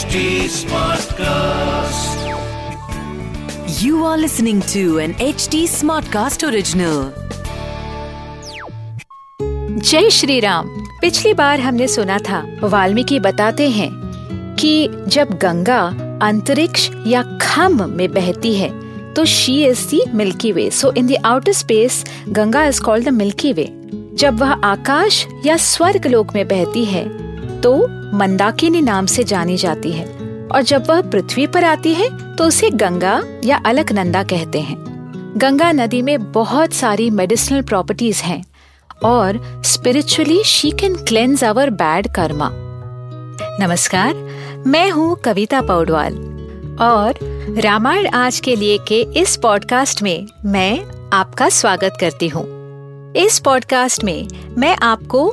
HD Smartcast. You are listening to an HD Smartcast original. जय श्री राम पिछली बार हमने सुना था, वाल्मीकि बताते हैं कि जब गंगा अंतरिक्ष या खम में बहती है तो she is the milky way so in the outer space Ganga is called the milky way जब वह आकाश या स्वर्ग लोक में बहती है तो मंदाकिनी नाम से जानी जाती है, और जब वह पृथ्वी पर आती है तो उसे गंगा या अलकनंदा कहते हैं। गंगा नदी में बहुत सारी मेडिसिनल प्रॉपर्टीज़ हैं, और spiritually she can cleanse our bad karma नमस्कार, मैं हूँ कविता पौडवाल, और रामायण आज के लिए के इस पॉडकास्ट में मैं आपका स्वागत करती हूँ। इस पॉडकास्ट में मैं आपको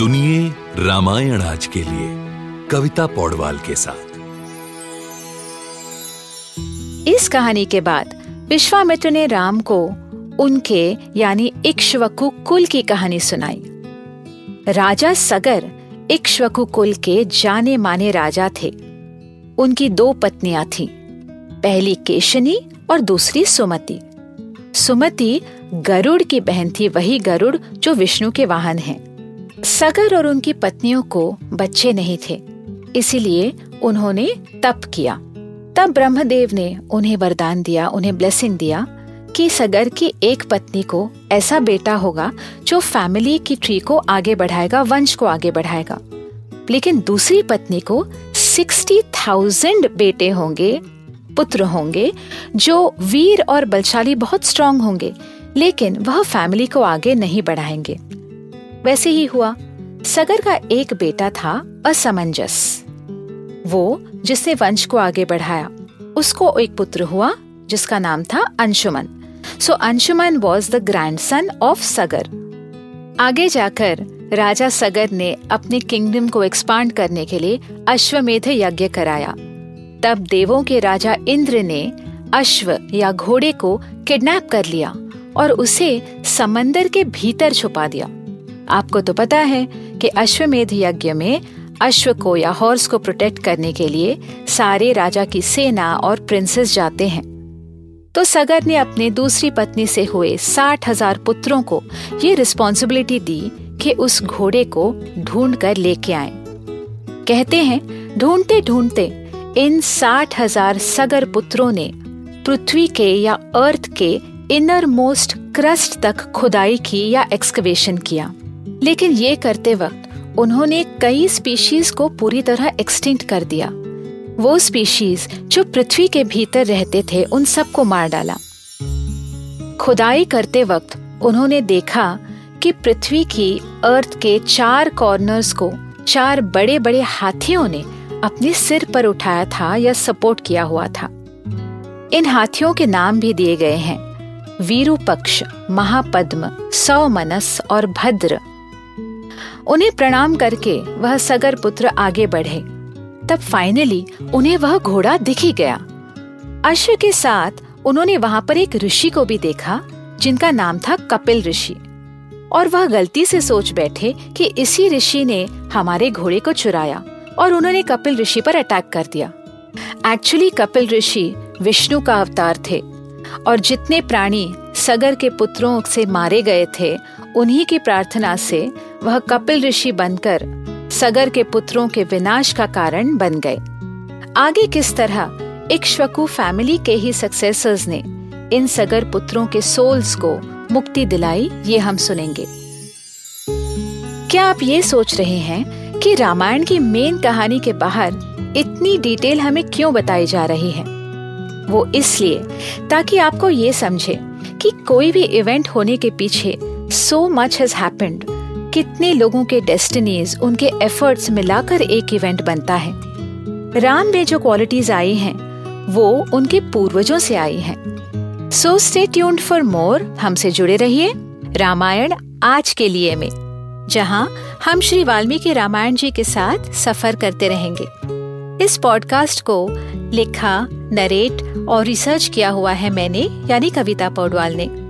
सुनिए रामायण आज के लिए, कविता पौडवाल के साथ। इस कहानी के बाद विश्वामित्र ने राम को उनके, यानी इक्ष्वकु कुल की कहानी सुनाई। राजा सगर इक्ष्वकु कुल के जाने माने राजा थे। उनकी दो पत्नियाँ थीं, पहली केशनी और दूसरी सुमति। सुमति गरुड़ की बहन थी, वही गरुड़ जो विष्णु के वाहन हैं। सगर और उनकी पत्नियों को बच्चे नहीं थे, इसीलिए उन्होंने तप किया। तब ब्रह्मदेव ने उन्हें वरदान दिया, उन्हें ब्लेसिंग दिया कि सगर की एक पत्नी को ऐसा बेटा होगा जो फैमिली की ट्री को आगे बढ़ाएगा, वंश को आगे बढ़ाएगा। लेकिन दूसरी पत्नी को सिक्सटी थाउज़ेंड बेटे होंगे, पुत्र होंगे, जो वीर और बलशाली बहुत स्ट्रांग होंगे, लेकिन वह फैमिली को आगे नहीं बढ़ाएँगे। वैसे ही हुआ। सगर का एक बेटा था असमंजस। वो, जिसने वंश को आगे बढ़ाया, उसको एक पुत्र हुआ, जिसका नाम था Anshuman. So Anshuman was the grandson of Sagar आगे जाकर, राजा सगर ने अपने किंगडम को एक्सपांड करने के लिए अश्वमेध यज्ञ कराया। तब देवों के राजा इंद्र ने अश्व या घोड़े को किडनैप कर लिया और उसे समंदर के भीतर छुपा दिया। आपको तो पता है कि अश्वमेध यज्ञ में अश्व को या हॉर्स को प्रोटेक्ट करने के लिए सारे राजा की सेना और प्रिंसेस जाते हैं। तो सगर ने अपने दूसरी पत्नी से हुए साठ हज़ार पुत्रों को ये रिस्पॉन्सिबिलिटी दी कि उस घोड़े को ढूंढ कर लेके आए। कहते हैं ढूंढते ढूंढते इन साठ हज़ार सगर पुत्रों ने पृथ्वी के या अर्थ के इनर मोस्ट क्रस्ट तक खुदाई की या एक्सकवेशन किया। लेकिन ये करते वक्त उन्होंने कई स्पीशीज को पूरी तरह एक्सटिंक्ट कर दिया। वो स्पीशीज जो पृथ्वी के भीतर रहते थे, उन सबको मार डाला। खुदाई करते वक्त उन्होंने देखा कि पृथ्वी की अर्थ के चार कॉर्नर्स को, चार बड़े बड़े हाथियों ने अपने सिर पर उठाया था या सपोर्ट किया हुआ था। इन हाथियों के नाम भी दिए गए हैं। वीरूपक्ष, महापद्म, सौमनस और भद्र। उन्हें प्रणाम करके वह सगर पुत्र आगे बढ़े। तब फाइनली उन्हें वह घोड़ा दिख ही गया। अश्व के साथ उन्होंने वहाँ पर एक ऋषि को भी देखा, जिनका नाम था कपिल ऋषि। और वह गलती से सोच बैठे कि इसी ऋषि ने हमारे घोड़े को चुराया और उन्होंने कपिल ऋषि पर अटैक कर दिया। एक्चुअली कपिल ऋषि विष्णु का अवतार थे और जितने प्राणी सगर के पुत्रों से मारे गए थे उन्हीं की प्रार्थना से वह कपिल ऋषि बनकर सगर के पुत्रों के विनाश का कारण बन गए। आगे किस तरह इक्ष्वकु फैमिली के ही सक्सेसर्स ने इन सगर पुत्रों के सोल्स को मुक्ति दिलाई, ये हम सुनेंगे। क्या आप ये सोच रहे हैं कि रामायण की मेन कहानी के बाहर इतनी डिटेल हमें क्यों बताई जा रही है? वो इसलिए ताकि आपको ये समझे कि कोई भी इवेंट होने के पीछे सो मच हैज़ हैपेंड कितने लोगों के डेस्टिनीज उनके एफर्ट्स मिलाकर एक इवेंट बनता है। राम में जो क्वालिटीज आई हैं, वो उनके पूर्वजों से आई हैं। So stay tuned for more हमसे जुड़े रहिए रामायण आज के लिए में, जहाँ हम श्री वाल्मीकि रामायण जी के साथ सफ़र करते रहेंगे। इस पॉडकास्ट को लिखा नरेट और रिसर्च किया हुआ है मैंने, यानी कविता पौडवाल ने।